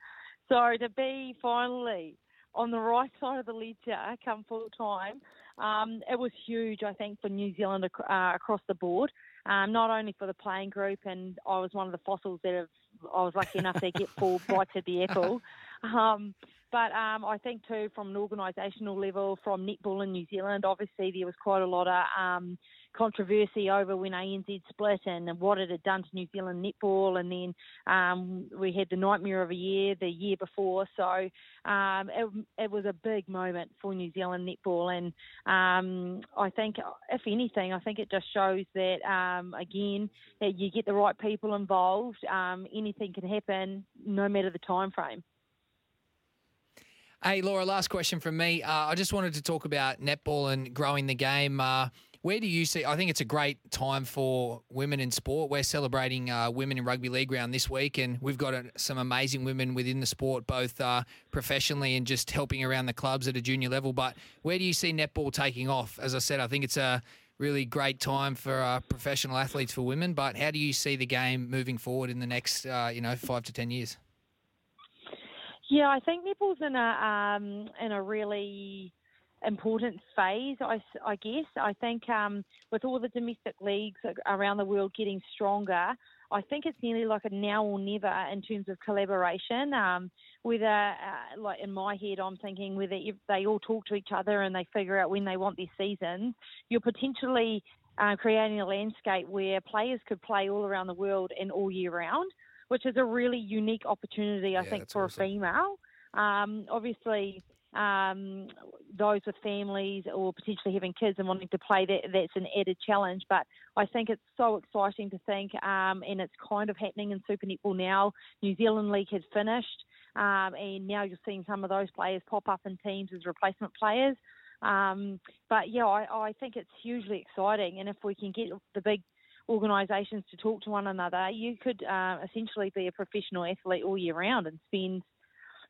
So to be finally on the right side of the ledger come full time, um, it was huge, I think, for New Zealand ac- uh, across the board. Um, not only for the playing group, and I was one of the fossils that have, I was lucky enough to get four bites at the apple. Um, but um, I think too, from an organisational level, from netball in New Zealand, obviously there was quite a lot of um, controversy over when ANZ split and what it had done to New Zealand netball, and then um, we had the nightmare of a year the year before. So um, it, it was a big moment for New Zealand netball, and um, I think, if anything, I think it just shows that um, again that you get the right people involved, um, anything can happen, no matter the time frame. Hey, Laura, last question from me. Uh, I just wanted to talk about netball and growing the game. Uh, where do you see? I think it's a great time for women in sport. We're celebrating uh, women in rugby league round this week, and we've got uh, some amazing women within the sport, both uh, professionally and just helping around the clubs at a junior level. But where do you see netball taking off? As I said, I think it's a really great time for uh, professional athletes for women. But how do you see the game moving forward in the next, uh, you know, five to ten years? Yeah, I think netball's in a um, in a really important phase. I guess I think um, with all the domestic leagues around the world getting stronger, I think it's nearly like a now or never in terms of collaboration. Um, whether, uh, like in my head, I'm thinking whether if they all talk to each other and they figure out when they want their seasons, you're potentially uh, creating a landscape where players could play all around the world and all year round, which is a really unique opportunity, I Yeah, think, for awesome. a female. Um, obviously, um, those with families or potentially having kids and wanting to play that that's an added challenge. But I think it's so exciting to think, um, and it's kind of happening in Super Netball now. New Zealand League has finished, um, and now you're seeing some of those players pop up in teams as replacement players. Um, but yeah, I, I think it's hugely exciting, and if we can get the big organisations to talk to one another, you could uh, essentially be a professional athlete all year round and spend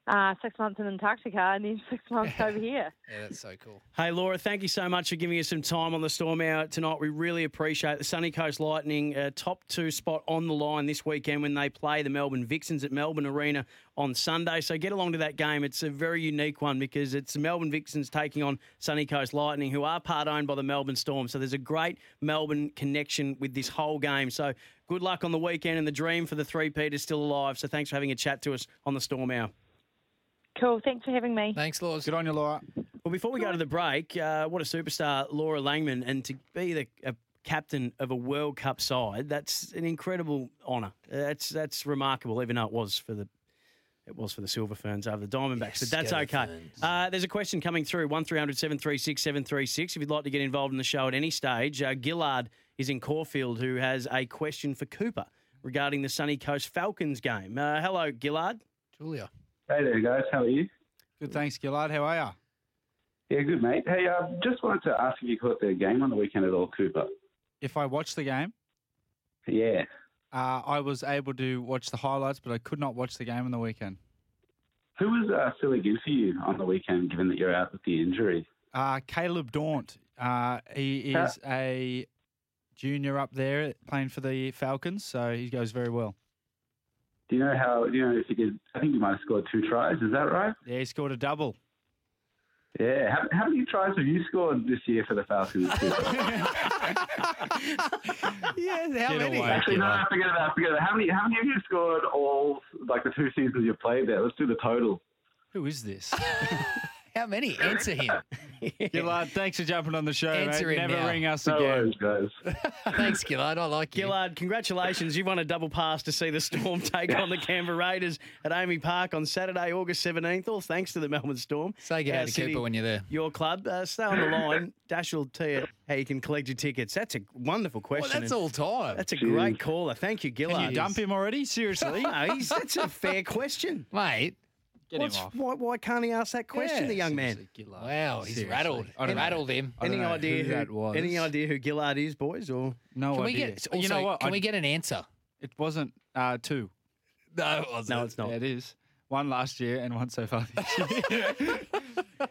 uh, six months in Antarctica and then six months over here. Yeah, that's so cool. Hey, Laura, thank you so much for giving us some time on the Storm Hour tonight. We really appreciate the Sunny Coast Lightning uh, top two spot on the line this weekend when they play the Melbourne Vixens at Melbourne Arena on Sunday. So get along to that game. It's a very unique one because it's the Melbourne Vixens taking on Sunny Coast Lightning, who are part owned by the Melbourne Storm. So there's a great Melbourne connection with this whole game. So good luck on the weekend, and the dream for the three-peat is still alive. So thanks for having a chat to us on the Storm Hour. Cool. Thanks for having me. Thanks, Laura. Good on you, Laura. Well, before we go to the break, uh, what a superstar, Laura Langman, and to be the a captain of a World Cup side, that's an incredible honour. That's that's remarkable, even though it was for the it was for the Silver Ferns over the Diamondbacks, but that's okay. Uh, there's a question coming through one 736 736 If you'd like to get involved in the show at any stage, uh, Gillard is in Caulfield, who has a question for Cooper regarding the Sunny Coast Falcons game. Uh, hello, Gillard. Julia. Hey there, guys. How are you? Good, thanks, Gillard. How are you? Yeah, good, mate. Hey, uh, just wanted to ask if you caught the game on the weekend at all, Cooper. If I watched the game, Yeah. uh, I was able to watch the highlights, but I could not watch the game on the weekend. Who was uh, filling in for you on the weekend, given that you're out with the injury? Uh, Caleb Daunt. Uh, he is a junior up there playing for the Falcons, so he goes very well. Do you know how? Do you know if he did? I think he might have scored two tries. Is that right? Yeah, he scored a double. Yeah. How, how many tries have you scored this year for the Falcons? Cooper? Yeah, how Get many? away. Actually, no, no, forget about forget about. How many? How many have you scored all like the two seasons you've played there? Let's do the total. Who is this? How many? Answer him. Gillard, thanks for jumping on the show, Answer mate. him Never now. ring us No again. worries, guys. Thanks, Gillard. I like you. Gillard, congratulations. You've won a double pass to see the Storm take on the Canberra Raiders at AAMI Park on Saturday, August 17th. All thanks to the Melbourne Storm. Say good Our day to Cooper when you're there. Your club. Uh, stay on the line. Dash will tell you how you can collect your tickets. That's a wonderful Well, question. that's and all time. That's a great caller. Thank you, Gillard. Can you dump him already? Seriously? No, he's, that's a fair question. Mate, Get What's, him off. why, why can't he ask that question, Yeah, the young man? Seriously, Gillard. wow, he's Seriously. rattled. I don't know. rattled him. I don't Any know idea who who, that was. Any idea who Gillard is, boys? Or No Can we idea. get? Also, you know what? Can I- we get an answer? It wasn't uh, two. No, it wasn't. no, it's not. Yeah, it is. One last year and one so far this year.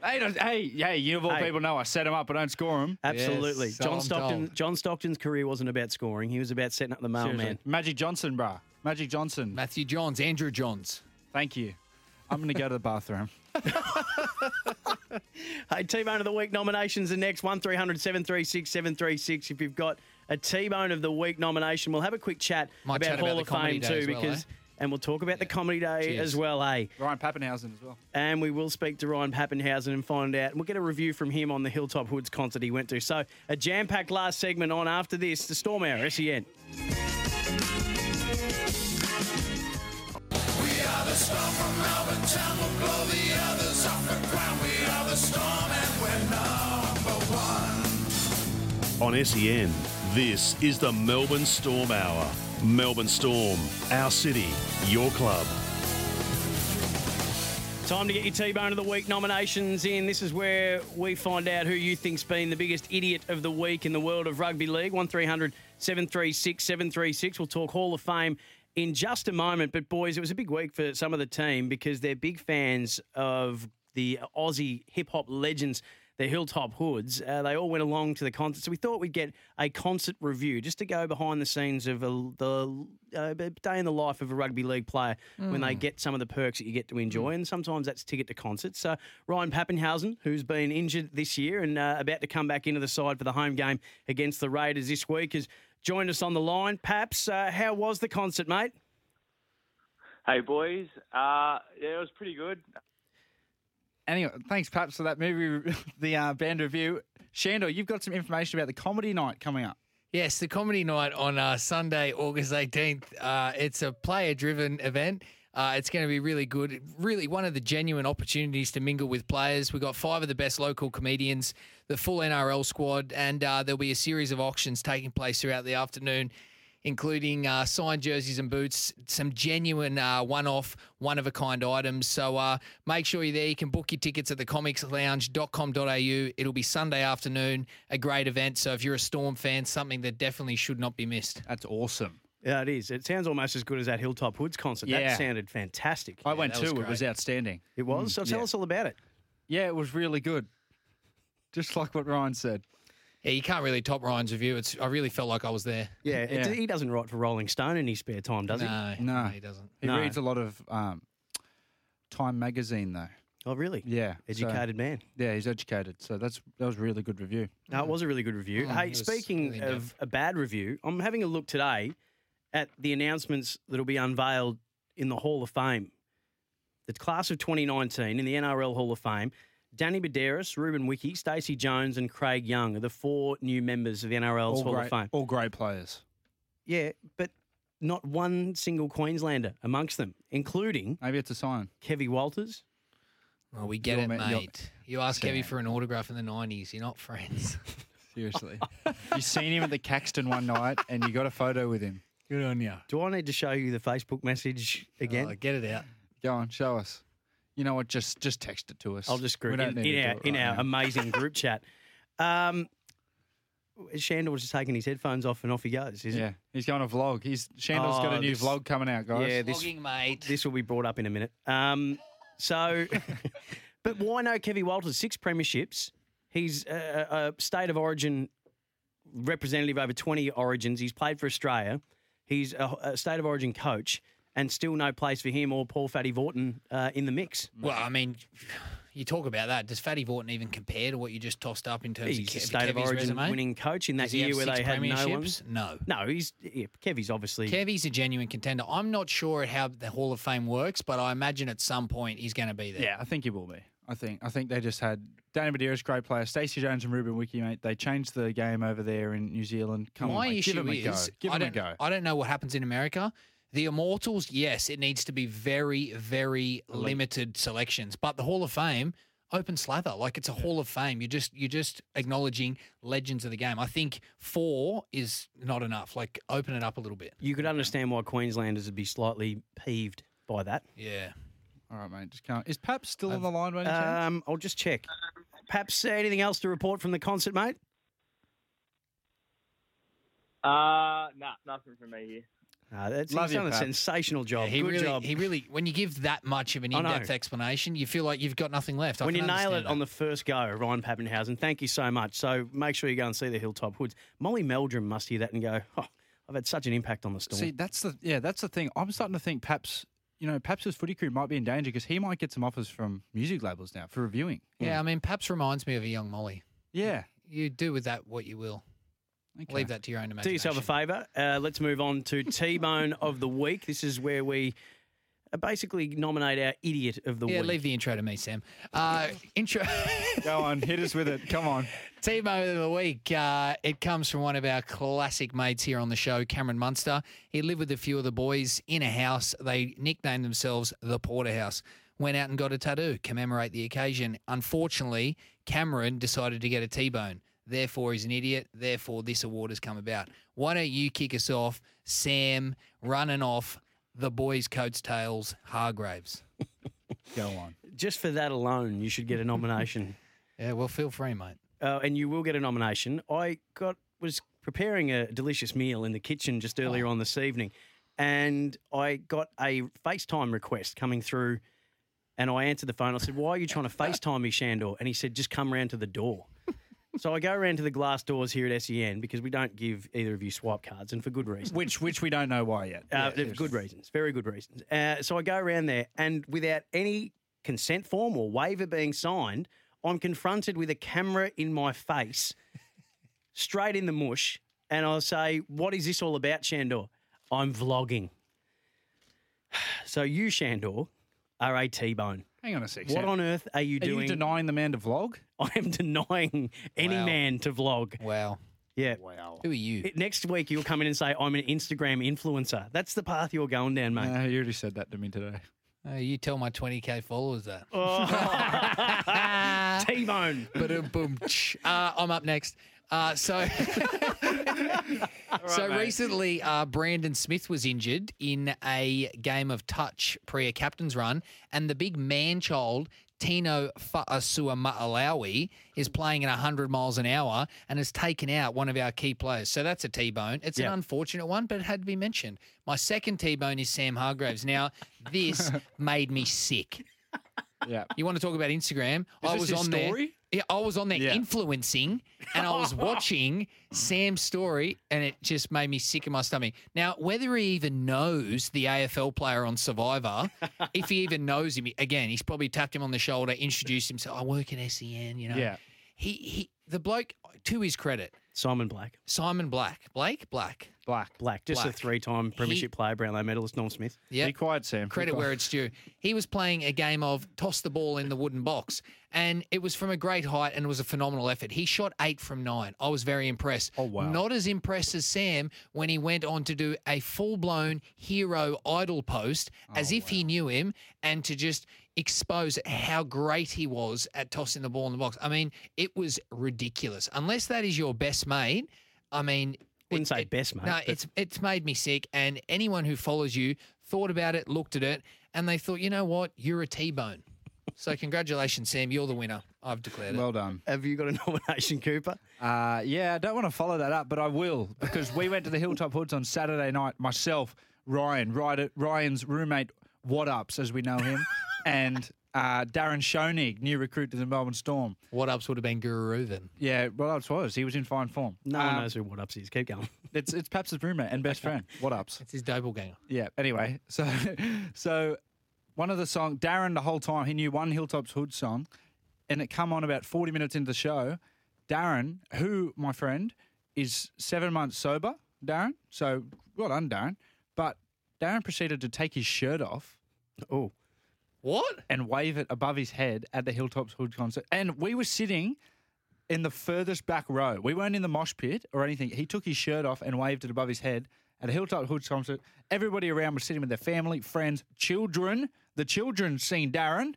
hey, don't- hey, hey, you of all Hey. people know I set him up, but don't score him. Absolutely. Yes, so John I'm Stockton. told. John Stockton's career wasn't about scoring. He was about setting up the mailman. Seriously. Magic Johnson, bruh. Magic Johnson. Matthew Johns, Andrew Johns. Thank you. I'm going to go to the bathroom. Hey, T-Bone of the Week nominations are next. 1300 736 736. If you've got a T-Bone of the Week nomination, we'll have a quick chat Might about chat Hall the of Fame too, well, because eh? and we'll talk about the Comedy Day Cheers. as well, hey. Ryan Papenhuyzen as well. And we will speak to Ryan Papenhuyzen and find out. We'll get a review from him on the Hilltop Hoods concert he went to. So a jam-packed last segment on after this. The Storm Hour, SEN. storm from Melbourne town. We'll blow the others off the ground. We are the storm and we're number one. On SEN, this is the Melbourne Storm Hour. Melbourne Storm, our city, your club. Time to get your T-Bone of the Week nominations in. This is where we find out who you think's been the biggest idiot of the week in the world of rugby league. 1300 736 736. We'll talk Hall of Fame in just a moment. But, boys, it was a big week for some of the team because they're big fans of the Aussie hip hop legends, the Hilltop Hoods. Uh, they all went along to the concert. So we thought we'd get a concert review just to go behind the scenes of a, the uh, day in the life of a rugby league player when they get some of the perks that you get to enjoy. And sometimes that's ticket to concerts. So Ryan Papenhuyzen, who's been injured this year and uh, about to come back into the side for the home game against the Raiders this week, has joined us on the line. Paps, uh, how was the concert, mate? Hey boys, uh, yeah, it was pretty good. Anyway, thanks, Paps, for that movie, the uh, band review. Sandor, you've got some information about the comedy night coming up. Yes, the comedy night on uh, Sunday, August 18th. Uh, it's a player driven event. Uh, it's going to be really good. Really, one of the genuine opportunities to mingle with players. We've got five of the best local comedians, the full NRL squad, and uh, there'll be a series of auctions taking place throughout the afternoon, including uh, signed jerseys and boots, some genuine uh, one off, one of a kind items. So uh, make sure you're there. You can book your tickets at thecomicslounge.com.au. It'll be Sunday afternoon, a great event. So if you're a Storm fan, something that definitely should not be missed. That's awesome. Yeah, it is. It sounds almost as good as that Hilltop Hoods concert. Yeah. That sounded fantastic. I went that was too. It was outstanding. It was. So tell yeah. us all about it. Yeah, it was really good. Just like what Ryan said. Yeah, you can't really top Ryan's review. It's I really felt like I was there. Yeah, it- Yeah. he doesn't write for Rolling Stone in his spare time, does he? no, No. he doesn't. He No. reads a lot of um, Time magazine though. Oh, really? Yeah, so- Educated man. yeah, he's educated. So that's that was a really good review. No, it was a really good review. Mm, hey, it was speaking really of a bad review, I'm having a look today at the announcements that'll be unveiled in the Hall of Fame. The class of 2019 in the NRL Hall of Fame, Danny Buderus, Ruben Wiki, Stacey Jones, and Craig Young are the four new members of the NRL's all Hall great, of Fame. all great players. Yeah, but not one single Queenslander amongst them, including Maybe it's a sign. Kevy Walters. Well, we get You're it, ma- you're- mate. You ask Kevy for an autograph in the '90s. You're not friends. Seriously, you seen him at the Caxton one night, and you got a photo with him. Good on you. Do I need to show you the Facebook message uh, again? Oh, get it out. Go on, show us. You know what? Just just text it to us. I'll just We group don't in, need in to our do it in right our now. amazing group chat. Um, Sandor was just taking his headphones off and off he goes. Is Yeah, he's going to vlog. He's Sandor's got Oh, a new this- vlog coming out, guys. Yeah, this Vlogging, mate. this will be brought up in a minute. Um, so, but why no Kevy Walters? Six premierships. He's a, a state of origin representative over twenty origins. He's played for Australia. He's a, a state of origin coach, and still no place for him or Paul Fatty Vautin uh, in the mix. Well, I mean, you talk about that. Does Fatty Vautin even compare to what you just tossed up in terms He's of a Kev- state of origin resume? winning coach in that Does year where they had no one. No. No, he's yeah, Kevy's obviously Kevy's a genuine contender. I'm not sure how the Hall of Fame works, but I imagine at some point he's going to be there. Yeah, I think he will be. I think I think they just had Danny Buderus, great player, Stacey Jones and Ruben Wiki, mate. They changed the game over there in New Zealand. Come My on, mate, issue give him a is, go. Give I him a don't, go. I don't know what happens in America. The Immortals, yes, it needs to be very, very limited selections. But the Hall of Fame, open slather, like it's a Hall of Fame. You're just you're just acknowledging legends of the game. I think four is not enough. Like open it up a little bit. you could understand why Queenslanders would be slightly peeved by that. Yeah. All right, mate. Just can't. Is Pap still on the line by any chance? Um, I'll just check. Perhaps uh, anything else to report from the concert, mate? Uh, nah, nothing from me here. Uh, that's, Love he's you, done a sensational job. he Good really, job. he really. When you give that much of an I know. in-depth explanation, you feel like you've got nothing left. I when you can nail understand it on the first go, Ryan Papenhuyzen, thank you so much. So make sure you go and see the Hilltop Hoods. Molly Meldrum must hear that and go, oh, I've had such an impact on the storm. See, that's the yeah, that's the thing. I'm starting to think perhaps you know, Paps' footy crew might be in danger because he might get some offers from music labels now for reviewing. yeah, I mean, Paps reminds me of a young Molly. Yeah. You do with that what you will. Okay. Leave that to your own imagination. Do yourself a favour. Uh, let's move on to T Bone of the Week. This is where we uh, basically nominate our idiot of the week. Yeah, week. leave the intro to me, Sam. Uh, intro. Go on, hit us with it. Come on. T-Bone of the week. Uh, it comes from one of our classic mates here on the show, Cameron Munster. He lived with a few of the boys in a house. They nicknamed themselves the Porterhouse. Went out and got a tattoo, commemorate the occasion. Unfortunately, Cameron decided to get a T-bone. Therefore, he's an idiot. Therefore, this award has come about. Why don't you kick us off, Sam, running off the boys' coats tails, Hargraves? Go on. Just for that alone, you should get a nomination. Yeah, well, feel free, mate. uh, and you will get a nomination. I got was preparing a delicious meal in the kitchen just earlier on this evening, and I got a FaceTime request coming through, and I answered the phone. I said, "Why are you trying to FaceTime me, Sandor?" And he said, "Just come round to the door." So I go around to the glass doors here at SEN because we don't give either of you swipe cards, and for good reason. Which which we don't know why yet. Uh, Yeah, good reasons, very good reasons. Uh, so I go around there, and without any consent form or waiver being signed, I'm confronted with a camera in my face, straight in the mush, and I'll say, "What is this all about, Sandor?" I'm vlogging. So you, Sandor, are a T-bone. Hang on a sec. What on earth are you doing? Are doing? you denying the man to vlog? I am denying any Wow. man to vlog. Wow. Yeah. Wow. Who are you? Next week you'll come in and say I'm an Instagram influencer. That's the path you're going down, mate. Uh, you already said that to me today. Uh, you tell my 20k followers that. Oh. T-bone. But boom. Uh, I'm up next. Uh, so, so recently, uh, Brandon Smith was injured in a game of touch pre a captain's run, and the big man child Tino Fa'asuamaleaui is playing at 100 miles an hour and has taken out one of our key players. So that's a T-bone. It's Yeah. an unfortunate one, but it had to be mentioned. My second T-bone is Sam Hargraves. Now, this made me sick. Yeah. You want to talk about Instagram? I was on story? there. Yeah, I was on there Yeah. influencing, and I was watching Sam's story, and it just made me sick in my stomach. Now, whether he even knows the AFL player on Survivor, if he even knows him, again, he's probably tapped him on the shoulder, introduced himself. I work in SEN, you know. Yeah. He he, the bloke, to his credit, Simon Black. Simon Black, Blake Black. Black. Black, just a three-time premiership player, Brownlow medalist, Norm Smith. Yeah. Be quiet, Sam. Be credit quiet. where it's due. He was playing a game of toss the ball in the wooden box, and it was from a great height and it was a phenomenal effort. He shot eight from nine. I was very impressed. Oh, wow. Not as impressed as Sam when he went on to do a full blown hero idol post as oh, if he knew him and to just expose how great he was at tossing the ball in the box. I mean, it was ridiculous. Unless that is your best mate, I mean, Wouldn't it- say it- best mate, No, but- it's it's made me sick. And anyone who follows you thought about it, looked at it, and they thought, you know what, you're a T-bone. So congratulations, Sam. You're the winner. I've declared it. Well done. Have you got a nomination, Cooper? Uh, yeah, I don't want to follow that up, but I will because we went to the Hilltop Hoods on Saturday night. Myself, Ryan, Ryder- Ryan's roommate, What Ups, as we know him, and uh, Darren Schoenig, new recruit to the Melbourne Storm. What ups would have been Guru Reuven. Yeah, What Ups was. He was in fine form. No one Um, knows who What Ups is. Keep going. It's it's Paps' roommate and best friend. What Ups? It's his doppelganger. Yeah. Anyway, so so one of the song Darren the whole time he knew one Hilltops Hood song, and it come on about forty minutes into the show. Darren, who my friend is seven months sober. Darren, so well done, Darren. But Darren proceeded to take his shirt off Oh, What? and wave it above his head at the Hilltops Hood concert, and we were sitting. In the furthest back row, we weren't in the mosh pit or anything. He took his shirt off and waved it above his head at a Hilltop Hood concert. Everybody around was sitting with their family, friends, children. The children seen Darren,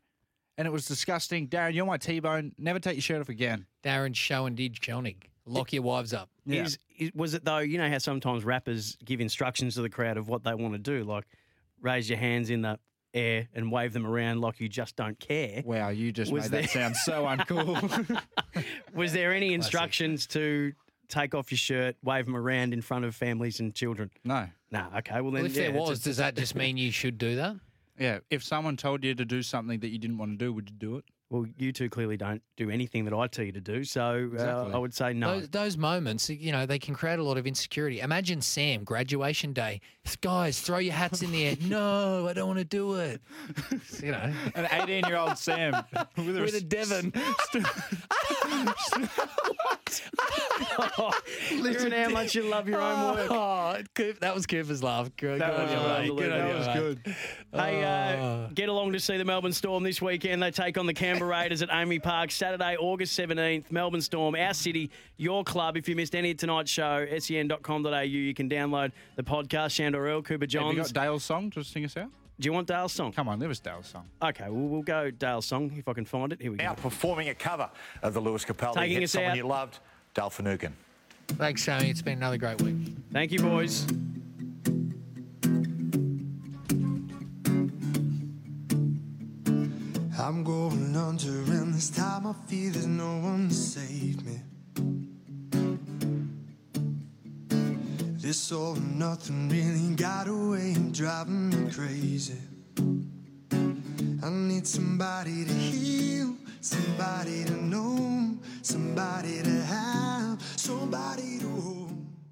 and it was disgusting. Darren, you're my T-bone. Never take your shirt off again. Darren Show and Did Schoenig. Lock your wives up. Yeah. Is, is, was it though? You know how sometimes rappers give instructions to the crowd of what they want to do, like raise your hands in the air and wave them around like you just don't care. Wow, you just Was made there- that sound so uncool. Was there any instructions to take off your shirt, wave them around in front of families and children? no. No. Okay. Well, then, Well, if yeah, there was, a- does that just mean you should do that? Yeah. If someone told you to do something that you didn't want to do, would you do it? Well, you two clearly don't do anything that I tell you to do, so Exactly. uh, I would say no. Those, those moments, you know, they can create a lot of insecurity. Imagine Sam, graduation day. Guys, throw your hats in the air. no, I don't want to do it. you know, An 18 year old Sam with a, with a Devon. Listen how much you love your own work. Oh, Coop, that was Cooper's laugh. Good, That good was on you, mate. Good on That you, was good. Hey, uh, Oh. get along to see the Melbourne Storm this weekend. They take on the Canberra Raiders at AAMI Park Saturday, August 17th. Melbourne Storm, our city, your club. If you missed any of tonight's show, sen.com.au, you can download the podcast. Sandor Earl, Cooper Have you Johns. got Dale's song to sing us out? Do you want Dale's song? Come on, give us Dale's song. Okay, well, we'll go Dale's song if I can find it. Here we go. Outperforming a cover of the Lewis Capaldi Taking hit, us someone out. you loved, Dale Finucane. Thanks, Sammy. It's been another great week. Thank you, boys. I'm going under, and this time I feel there's no one to save me. This all or nothing really got away and driving me crazy. I need somebody to heal, somebody to know, somebody to have, somebody to hold.